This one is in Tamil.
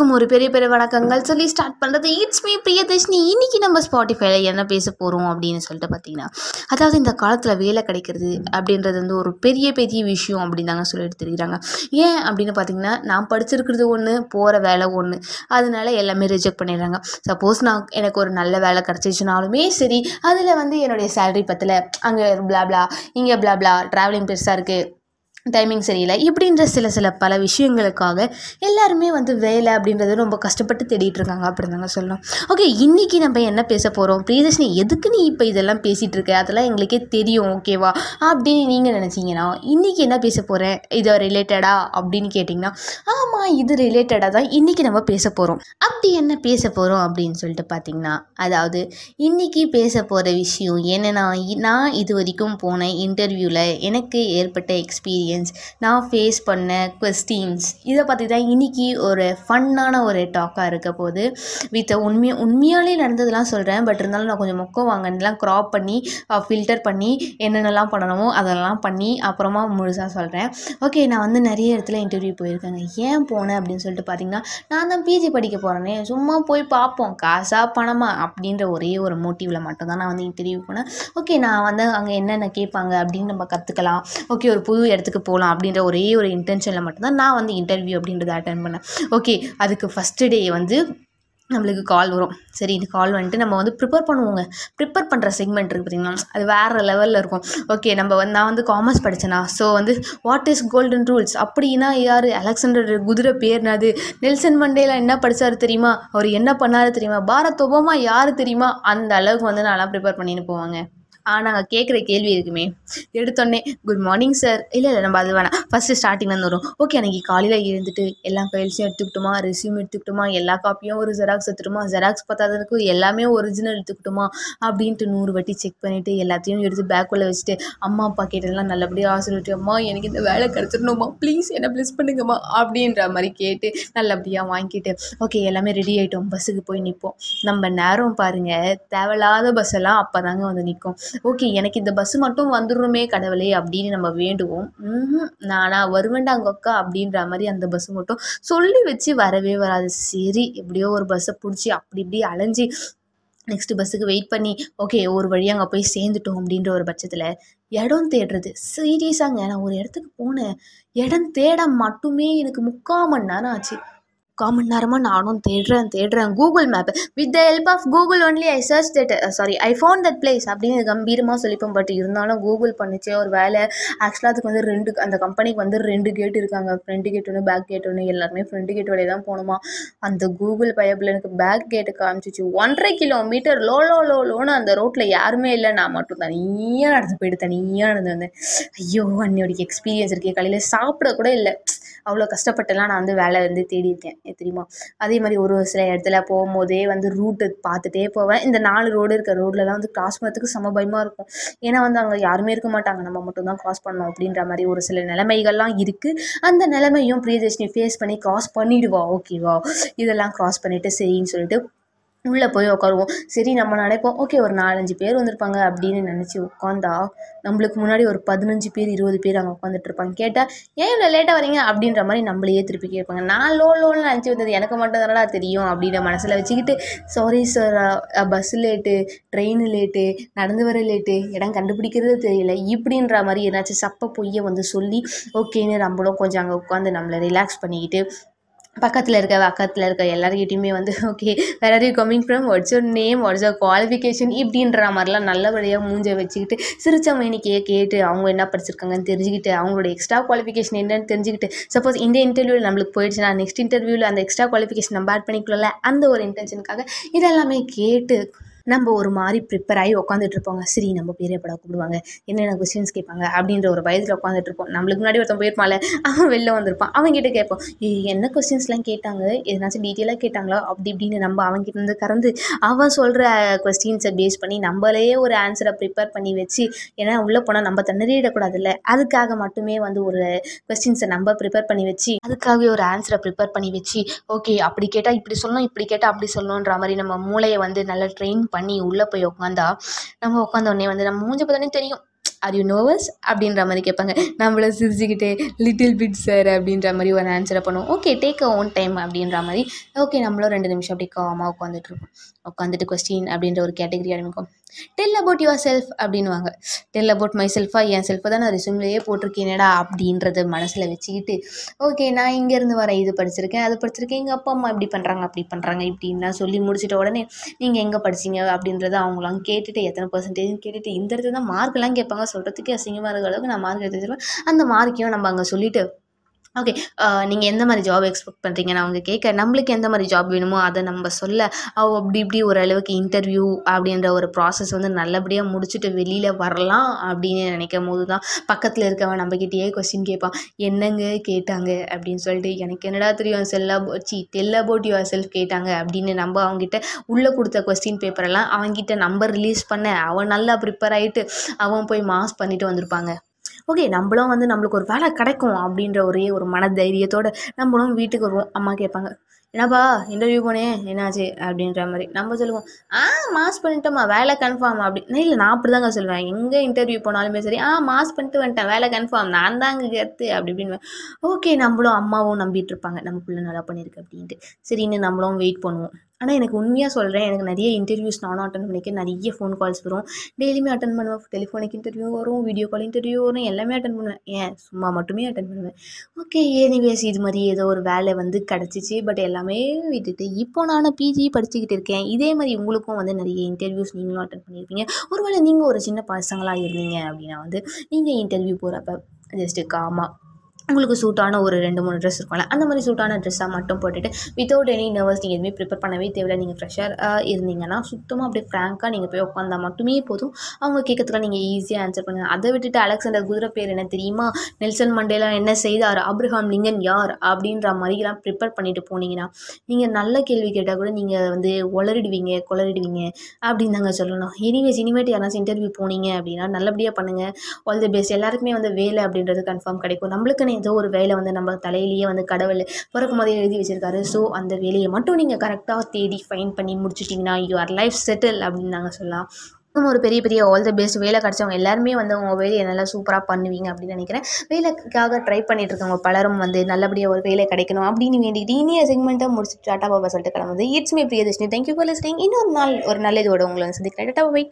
எல்லாருக்கும் ஒரு பெரிய பெரிய வணக்கங்கள் சொல்லி ஸ்டார்ட் பண்ணுறது இட்ஸ் மீ பிரியதர்ஷினி. இன்னைக்கு நம்ம ஸ்பாட்டிஃபைல என்ன பேச போகிறோம் அப்படின்னு சொல்லிட்டு பார்த்தீங்கன்னா அதாவது இந்த காலத்தில் வேலை கிடைக்கிறது அப்படின்றது வந்து ஒரு பெரிய பெரிய விஷயம் அப்படின்னு தாங்க சொல்லிட்டு தெரிகிறாங்க ஏன் அப்படின்னு பார்த்தீங்கன்னா நான் படிச்சிருக்கிறது ஒன்று போகிற வேலை ஒன்று அதனால எல்லாமே ரிஜெக்ட் பண்ணிடுறாங்க. சப்போஸ் நான் எனக்கு ஒரு நல்ல வேலை கிடச்சிச்சுனாலுமே சரி அதில் வந்து என்னுடைய சேலரி பத்தில். அங்கே பிளாப்ளா இங்கே பிளாப்ளா ட்ராவலிங் பெருசாக இருக்குது டைமிங் சரியில்லை. இப்படின்ற சில சில பல விஷயங்களுக்காக எல்லாருமே வந்து வேலை அப்படின்றத ரொம்ப கஷ்டப்பட்டு தேடிட்டு இருக்காங்க அப்படின்னு தாங்க சொல்லணும். ஓகே இன்றைக்கி நம்ம என்ன பேச போகிறோம் பிரியதர்ஷினி எதுக்கு நீ இப்போ இதெல்லாம் பேசிகிட்டு இருக்க? அதெல்லாம் எங்களுக்கே தெரியும் ஓகேவா அப்படின்னு நீங்கள் நினச்சிங்கன்னா இன்றைக்கி என்ன பேச போகிறேன் இதை ரிலேட்டடா அப்படின்னு கேட்டிங்கன்னா ஆமாம் இது ரிலேட்டடாக தான் இன்றைக்கி நம்ம பேச போகிறோம் அப்படி என்ன பேச போகிறோம் அப்படின்னு சொல்லிட்டு பார்த்தீங்கன்னா அதாவது இன்றைக்கி பேச போகிற விஷயம் என்னென்னா நான் இது வரைக்கும் போன இன்டர்வியூவில் எனக்கு ஏற்பட்ட எக்ஸ்பீரியன்ஸ் நான் ஃபேஸ் பண்ண கொஸ்டின்ஸ் இதை பற்றி தான் இன்றைக்கி ஒரு ஃபன்னான ஒரு டாக்காக இருக்க போது வித் உண்மையாக உண்மையாலே நடந்ததெல்லாம் சொல்கிறேன் பட் இருந்தாலும் நான் கொஞ்சம் மொக்கம் வாங்கினதெல்லாம் க்ராப் பண்ணி ஃபில்டர் பண்ணி என்னென்னலாம் பண்ணணுமோ அதெல்லாம் பண்ணி அப்புறமா முழுசாக சொல்கிறேன் ஓகே நான் வந்து நிறைய இடத்துல இன்டர்வியூ போயிருக்கேங்க. ஏன் போனேன் அப்படின்னு சொல்லிட்டு பார்த்தீங்கன்னா நான் தான் பிஜி படிக்க போகிறேனே சும்மா போய் பார்ப்போம் காசா பணமா? அப்படின்ற ஒரே ஒரு மோட்டிவில் மட்டும்தான் நான் வந்து இன்டர்வியூ போனேன். ஓகே நான் வந்து அங்கே என்னென்ன கேட்பாங்க அப்படின்னு நம்ம கற்றுக்கலாம் ஓகே ஒரு புது இடத்துக்கு போகலாம் அப்படின்ற ஒரே ஒரு இன்டென்ஷனில் மட்டும்தான் நான் வந்து இன்டர்வியூ அப்படின்றத அட்டன் பண்ணேன். ஓகே அதுக்கு ஃபஸ்ட்டு டே வந்து நம்மளுக்கு கால் வரும். சரி இந்த கால் வந்துட்டு நம்ம வந்து ப்ரிப்பேர் பண்ணுவோங்க. ப்ரிப்பேர் பண்ணுற செக்மெண்ட் இருக்குது பார்த்தீங்களா அது வேறு லெவலில் இருக்கும். ஓகே நம்ம வந்து நான் வந்து காமர்ஸ் படித்தேனா ஸோ வந்து வாட் இஸ் கோல்டன் ரூல்ஸ் அப்படின்னா யார்? அலெக்சாண்டர் குதிரை பேர்னாது நெல்சன் மண்டேலா என்ன படித்தார் தெரியுமா? அவர் என்ன பண்ணாரு தெரியுமா? பாரத் ஒபாமா யார் தெரியுமா? அந்த அளவுக்கு வந்து நான்லாம் ப்ரிப்பேர் பண்ணின்னு போவாங்க. நாங்கள் கேட்குற கேள்வி இருக்குமே எடுத்தோடனே குட் மார்னிங் சார் இல்லை இல்லை நம்ம அது வேணாம். ஃபஸ்ட்டு ஸ்டார்டிங்லேருந்து வரும். ஓகே அன்றைக்கி காலையில் எழுந்துட்டு எல்லா ஃபைல்ஸையும் எடுத்துக்கிட்டோமா ரெஸ்யூம் எடுத்துக்கிட்டோமா எல்லா காப்பியும் ஒரு ஜெராக்ஸ் எடுத்துட்டோமா ஜெராக்ஸ் பத்தாததுக்கு எல்லாமே ஒரிஜினல் எடுத்துக்கிட்டோமா அப்படின்ட்டு நூறு வாட்டி செக் பண்ணிவிட்டு எல்லாத்தையும் எடுத்து பேக்குள்ளே வச்சுட்டு அம்மா அப்பா கேட்டதெல்லாம் நல்லபடியாக ஆசீர்விட்டு அம்மா எனக்கு இந்த வேலை கிடச்சிடணுமா ப்ளீஸ் என்னை ப்ளீஸ் பண்ணுங்கம்மா. அப்படின்ற மாதிரி கேட்டு நல்லபடியாக வாங்கிட்டு ஓகே எல்லாமே ரெடி ஆகிட்டோம் பஸ்ஸுக்கு போய் நிற்போம் நம்ம நேரம் பாருங்கள் தேவையில்லாத பஸ் எல்லாம் அப்போ தாங்க வந்து நிற்கும் ஓகே எனக்கு இந்த பஸ்ஸு மட்டும் வந்துடுமே கடவுளே அப்படின்னு நம்ம வேண்டுவோம். நானா வருவேன்டா அங்கே அக்கா அப்படின்ற மாதிரி அந்த பஸ்ஸு மட்டும் சொல்லி வச்சு வரவே வராது. சரி எப்படியோ ஒரு பஸ்ஸை பிடிச்சி அப்படி இப்படி அலைஞ்சி நெக்ஸ்ட் பஸ்ஸுக்கு வெயிட் பண்ணி ஓகே ஒரு வழியாக அங்கே போய் சேர்ந்துட்டோம் அப்படின்ற ஒரு பட்சத்தில் இடம் தேடுறது. சீரியஸாங்க நான் ஒரு இடத்துக்கு போனேன். இடம் தேட மட்டுமே எனக்கு முக்கால் மணி நேரம் ஆச்சு. முக்கால் மணி நேரமாக நானும் தேடுறேன் தேடுறேன். Google map with the help of Google only I search that sorry I found that place அப்படின்னு கம்பீரமாக சொல்லிப்போம். பட் இருந்தாலும் கூகுள் பண்ணிச்சு ஒரு வேலை. ஆக்சுவலாக அதுக்கு வந்து ரெண்டு அந்த கம்பெனிக்கு வந்து ரெண்டு கேட் இருக்காங்க. ஃப்ரண்ட் கேட் ஒன்று பேக் கேட் ஒன்று எல்லாருமே ஃப்ரண்ட் கேட் வழியே தான் போகணுமா? அந்த கூகுள் பயப்பில் எனக்கு பேக் கேட்டு காமிச்சிச்சு. ஒன்றரை கிலோமீட்டர் லோ லோ லோ லோன்னு அந்த ரோட்டில் யாருமே இல்லை. நான் மட்டும் தனியாக நடந்து போயிட்டு தனியாக நடந்து வந்தேன். ஐயோ அன்னையோடைய எக்ஸ்பீரியன்ஸ் இருக்கே. காலையில் சாப்பிட கூட இல்லை. அவ்வளோ கஷ்டப்பட்டுலாம் நான் வந்து வேலை வந்து தேடி இருக்கேன் தெரியுமா? அதே மாதிரி ஒரு ஒரு சில இடத்துல போகும்போதே வந்து ரூட்டு பார்த்துட்டே போவேன். இந்த நாலு ரோடு இருக்க ரோட்லலாம் வந்து கிராஸ் பண்ணுறதுக்கு செம பயமாக இருக்கும். ஏன்னா வந்து அங்கே யாருமே இருக்க மாட்டாங்க. நம்ம மட்டும் தான் கிராஸ் பண்ணணும் அப்படின்ற மாதிரி ஒரு சில நிலைமைகள்லாம் இருக்குது அந்த நிலைமையும் பிரியதர்ஷினி ஃபேஸ் பண்ணி கிராஸ் பண்ணிவிடுவா ஓகேவா இதெல்லாம் கிராஸ் பண்ணிவிட்டு சரின்னு சொல்லிட்டு உள்ளே போய் உட்காருவோம் சரி நம்ம நினைப்போம். ஓகே ஒரு நாலஞ்சு பேர் வந்திருப்பாங்க அப்படின்னு நினச்சி உட்காந்தா நம்மளுக்கு முன்னாடி ஒரு பதினஞ்சு பேர் இருபது பேர் அங்கே உட்காந்துட்டு இருப்பாங்க கேட்டால் ஏன் இவ்வளோ லேட்டாக வரீங்க? அப்படின்ற மாதிரி நம்மளையே திருப்பி கேட்பாங்க. நான் லோ லோன்னு நினச்சி வந்தது எனக்கு மட்டும் தானடா தெரியும் அப்படின்ற மனசில் வச்சுக்கிட்டு sorry sir bus late train late நடந்து வர லேட்டு இடம் கண்டுபிடிக்கிறது தெரியல. இப்படின்ற மாதிரி ஏதாச்சும் சப்ப பொய்யை வந்து சொல்லி ஓகேன்னு நம்மளும் கொஞ்சம் அங்கே உட்காந்து நம்மளை ரிலாக்ஸ் பண்ணிக்கிட்டு பக்கத்தில் இருக்க பக்கத்தில் இருக்க எல்லாருக்கிட்டையுமே வந்து okay where are you coming from what's your name what's your qualification இப்படின்ற மாதிரிலாம் நல்லபடியாக மூஞ்ச வச்சுக்கிட்டு சிரிச்ச மேனிக்கையே கேட்டு அவங்க என்ன படிச்சிருக்காங்கன்னு தெரிஞ்சுக்கிட்டு அவங்களோட எக்ஸ்ட்ரா குவாலிஃபிகேஷன் என்னன்னு தெரிஞ்சுக்கிட்டு சப்போஸ் இந்த இன்டர்வியூவில் நம்மளுக்கு போயிடுச்சுன்னா நெக்ஸ்ட் இன்டர்வியூவில் அந்த எக்ஸ்ட்ரா குவாலிஃபிகேஷன் நம்ம ஆட் பண்ணிக்கலாம்ல அந்த ஒரு இன்டென்ஷனுக்காக இதெல்லாமே கேட்டு நம்ம ஒரு மாதிரி ப்ரிப்பேர் ஆகி உட்காந்துட்டு இருப்போங்க. சரி நம்ம பெரிய படம் கூப்பிடுவாங்க. என்னென்ன கொஸ்டின்ஸ் கேட்பாங்க அப்படின்ற ஒரு பயத்தில் உட்காந்துட்டு இருப்போம். நம்மளுக்கு முன்னாடி ஒருத்தன் போயிருப்பான்ல அவன் வெளில வந்திருப்பான். அவன்கிட்ட கேட்போம் என்ன கொஸ்டின்ஸ்லாம் கேட்டாங்க? எதனாச்சும் டீட்டெயிலாக கேட்டாங்களா? அப்படி இப்படின்னு நம்ம அவன்கிட்ட இருந்து கறந்து அவன் சொல்கிற கொஸ்டின்ஸை பேஸ் பண்ணி நம்மளே ஒரு ஆன்சரை ப்ரிப்பேர் பண்ணி வச்சு ஏன்னா உள்ளே போனால் நம்ம தண்ணறியிடக்கூடாதுல்ல அதுக்காக மட்டுமே வந்து ஒரு கொஸ்டின்ஸை நம்ம ப்ரிப்பேர் பண்ணி வச்சு அதுக்காகவே ஒரு ஆன்சரை ப்ரிப்பேர் பண்ணி வச்சு ஓகே அப்படி கேட்டால் இப்படி சொல்லணும் இப்படி கேட்டால் அப்படி சொல்லணுன்ற மாதிரி நம்ம மூளையை வந்து நல்லா ட்ரெயின் பண்ணி உள்ளே போய் உட்காந்தா நம்ம உட்காந்த உடனே வந்து நம்ம மூஞ்ச பார்த்தோன்னே தெரியும். ஆர் யூ நோவஸ் அப்படின்ற மாதிரி கேட்பாங்க. நம்மள சிரிச்சுக்கிட்டே லிட்டில் பிட் சார் அப்படின்ற மாதிரி ஒரு ஆன்சரை பண்ணுவோம். Okay take a own time அப்படின்ற மாதிரி. ஓகே நம்மளும் ரெண்டு நிமிஷம் அப்படி காமாக உட்காந்துட்டு இருப்போம். உட்காந்துட்டு கொஸ்டின் அப்படின்ற ஒரு கேட்டகரி ஆரம்பிக்கும் டெல் அபவுட் யுவர் செல்ஃப் அப்படின்வாங்க டெல் அபவுட் மை செல்ஃபாக என் செல்ஃபை தான் நான் ரிசூம்லேயே போட்டிருக்கேனேடா அப்படின்றத மனசில் வச்சுக்கிட்டு ஓகே நான் இங்கேருந்து வரேன் இது படிச்சிருக்கேன் அது படிச்சிருக்கேன் எங்கள் அப்பா அம்மா இப்படி பண்ணுறாங்க அப்படி பண்ணுறாங்க இப்படின்லாம் சொல்லி முடிச்சிட்ட உடனே நீங்கள் எங்கே படிச்சீங்க அப்படின்றத அவங்களாம் கேட்டுட்டு எத்தனை பர்சன்டேஜ்னு கேட்டுட்டு இந்த இடத்துல தான் மார்க்கெலாம் கேட்பாங்க. சொல்கிறதுக்கே அசிங்கமாக இருக்கிற அளவுக்கு நான் மார்க் எடுத்து வச்சிருவேன் அந்த மார்க்கையும் நம்ம அங்கே சொல்லிவிட்டு ஓகே நீங்கள் எந்த மாதிரி ஜாப் எக்ஸ்பெக்ட் பண்ணுறீங்க நான் அவங்க கேட்க நம்மளுக்கு எந்த மாதிரி ஜாப் வேணுமோ அதை நம்ம சொல்ல. அவ அப்படி இப்படி ஓரளவுக்கு இன்டர்வியூ அப்படின்ற ஒரு ப்ராசஸ் வந்து நல்லபடியாக முடிச்சுட்டு வெளியில் வரலாம் அப்படின்னு நினைக்கும் போது தான் பக்கத்தில் இருக்கவன் நம்மக்கிட்டேயே கொஸ்டின் கேட்பான். என்னங்க கேட்டாங்க? அப்படின்னு சொல்லிட்டு எனக்கு என்னடா தெரியும் செல்லா சி டெல் அபவுட் யுவர் செல்ஃப் கேட்டாங்க அப்படின்னு நம்ம அவங்ககிட்ட உள்ளே கொடுத்த கொஸ்டின் பேப்பரெல்லாம் அவங்ககிட்ட நம்பர் ரிலீஸ் பண்ண அவன் நல்லா ப்ரிப்பேர் ஆகிட்டு அவன் போய் மாஸ் பண்ணிட்டு வந்திருப்பாங்க. ஓகே நம்மளும் வந்து நம்மளுக்கு ஒரு வேலை கிடைக்கும் அப்படின்ற ஒரே ஒரு மன தைரியத்தோட நம்மளும் வீட்டுக்கு வருவோம். அம்மா கேட்பாங்க என்னப்பா இன்டர்வியூ போனேன் என்னாச்சு? அப்படின்ற மாதிரி. நம்ம சொல்லுவோம் ஆ மாஸ் பண்ணிட்டோம்மா வேலை கன்ஃபார்ம் அப்படி. இல்லை நான் அப்படி தாங்க சொல்லுவேன். எங்கே இன்டர்வியூ போனாலுமே சரி ஆ மாஸ் பண்ணிட்டு வந்துட்டேன் வேலை கன்ஃபார்ம் நான் தாங்க கேத்து அப்படி அப்படின்னு ஓகே நம்மளும் அம்மாவும் நம்பிட்டு இருப்பாங்க நம்ம பிள்ளை நல்லா பண்ணியிருக்கு அப்படின்ட்டு. சரின்னு நம்மளும் வெயிட் பண்ணுவோம். ஆனால் எனக்கு உண்மையாக சொல்கிறேன் எனக்கு நிறைய இன்டர்வியூஸ் நானும் அட்டன் பண்ணிக்க நிறைய ஃபோன் கால்ஸ் வரும். டெய்லியுமே அட்டன் பண்ணுவேன். டெலிஃபோனிக் இன்டர்வியூ வரும் வீடியோ கால் இன்டர்வியூ வரும். எல்லாமே அட்டன் பண்ணுவேன். ஏன்? சும்மா மட்டுமே அட்டன் பண்ணுவேன். ஓகே ஏனிவேஸ் இது மாதிரி ஏதோ ஒரு வேலை வந்து கிடச்சிச்சு. பட் எல்லாமே விட்டுட்டு இப்போ நான் பிஜி படிச்சுக்கிட்டு இருக்கேன். இதே மாதிரி உங்களுக்கும் வந்து நிறைய இன்டர்வியூஸ் நீங்களும் அட்டன் பண்ணியிருப்பீங்க. ஒருவேளை நீங்கள் ஒரு சின்ன பசங்களாக இருந்தீங்க அப்படின்னா வந்து நீங்கள் இன்டர்வியூ போகிறப்ப ஜஸ்ட்டு காமா உங்களுக்கு சூட்டான ஒரு ரெண்டு மூணு ட்ரெஸ் இருக்கும்ல அந்த மாதிரி சூட்டான ட்ரெஸ்ஸாக மட்டும் போட்டுட்டு வித்தவுட் எனி நர்வஸ் நீங்கள் எதுவுமே ப்ரிப்பேர் பண்ணவே தேவையில்ல. நீங்கள் ஃப்ரெஷ்ஷாக இருந்தீங்கன்னா சுத்தமாக அப்படியே ஃப்ராங்காக நீங்கள் போய் உட்காந்தா மட்டுமே போதும். அவங்க கேட்கறதுலாம் நீங்கள் ஈஸியாக ஆன்சர் பண்ணுங்கள் அதை விட்டுட்டு அலெக்சாண்டர் குதிரை பேர் என்ன தெரியுமா? நெல்சன் மண்டேலாம் என்ன செய்தார்? அப்ரஹாம் லிங்கன் யார்? அப்படின்ற மாதிரிலாம் ப்ரிப்பேர் பண்ணிட்டு போனீங்கன்னா நீங்கள் நல்ல கேள்வி கேட்டால் கூட நீங்கள் வந்து உளறிடுவீங்க குளறிடுவீங்க அப்படின்னு தாங்க சொல்லணும். எனிவேஸ் இனிமேட்டு யாராச்சும் இன்டர்வியூ போனீங்க அப்படின்னா நல்லபடியாக பண்ணுங்கள் ஆல் தி பெஸ்ட் எல்லாருக்குமே வந்து வேலை அப்படின்றது கன்ஃபார்ம் கிடைக்கும். நம்மளுக்குன்னு ஏதோ ஒரு வேலை வந்து நம்ம தலையிலேயே வந்து கடவுள் பிறக்கும் போதே எழுதி வச்சிருக்காரு. ஸோ அந்த வேலையை மட்டும் நீங்கள் கரெக்டாக தேடி ஃபைன் பண்ணி முடிச்சிட்டிங்கன்னா யுவர் லைஃப் செட்டில் அப்படின்னு நாங்கள் சொல்லலாம். ஒரு பெரிய பெரிய ஆல் த பெஸ்ட் வேலை கிடச்சவங்க எல்லாருமே வந்து உங்கள் வேலையை நல்லா சூப்பராக பண்ணுவீங்க அப்படின்னு நினைக்கிறேன். வேலைக்காக ட்ரை பண்ணிட்டு இருக்கவங்க பலரும் வந்து நல்லபடியாக ஒரு வேலை கிடைக்கணும் அப்படின்னு வேண்டிக்கிட்டு இனிய செக்மெண்ட்டை முடிச்சுட்டு டாட்டா பாபா சொல்லிட்டு கிளம்புது it's me Priyadarshini. Thank you for listening இன்னொரு நாள் ஒரு நல்ல இதோட உங்களை சந்திக்கிறேன். டாட்டா பாய்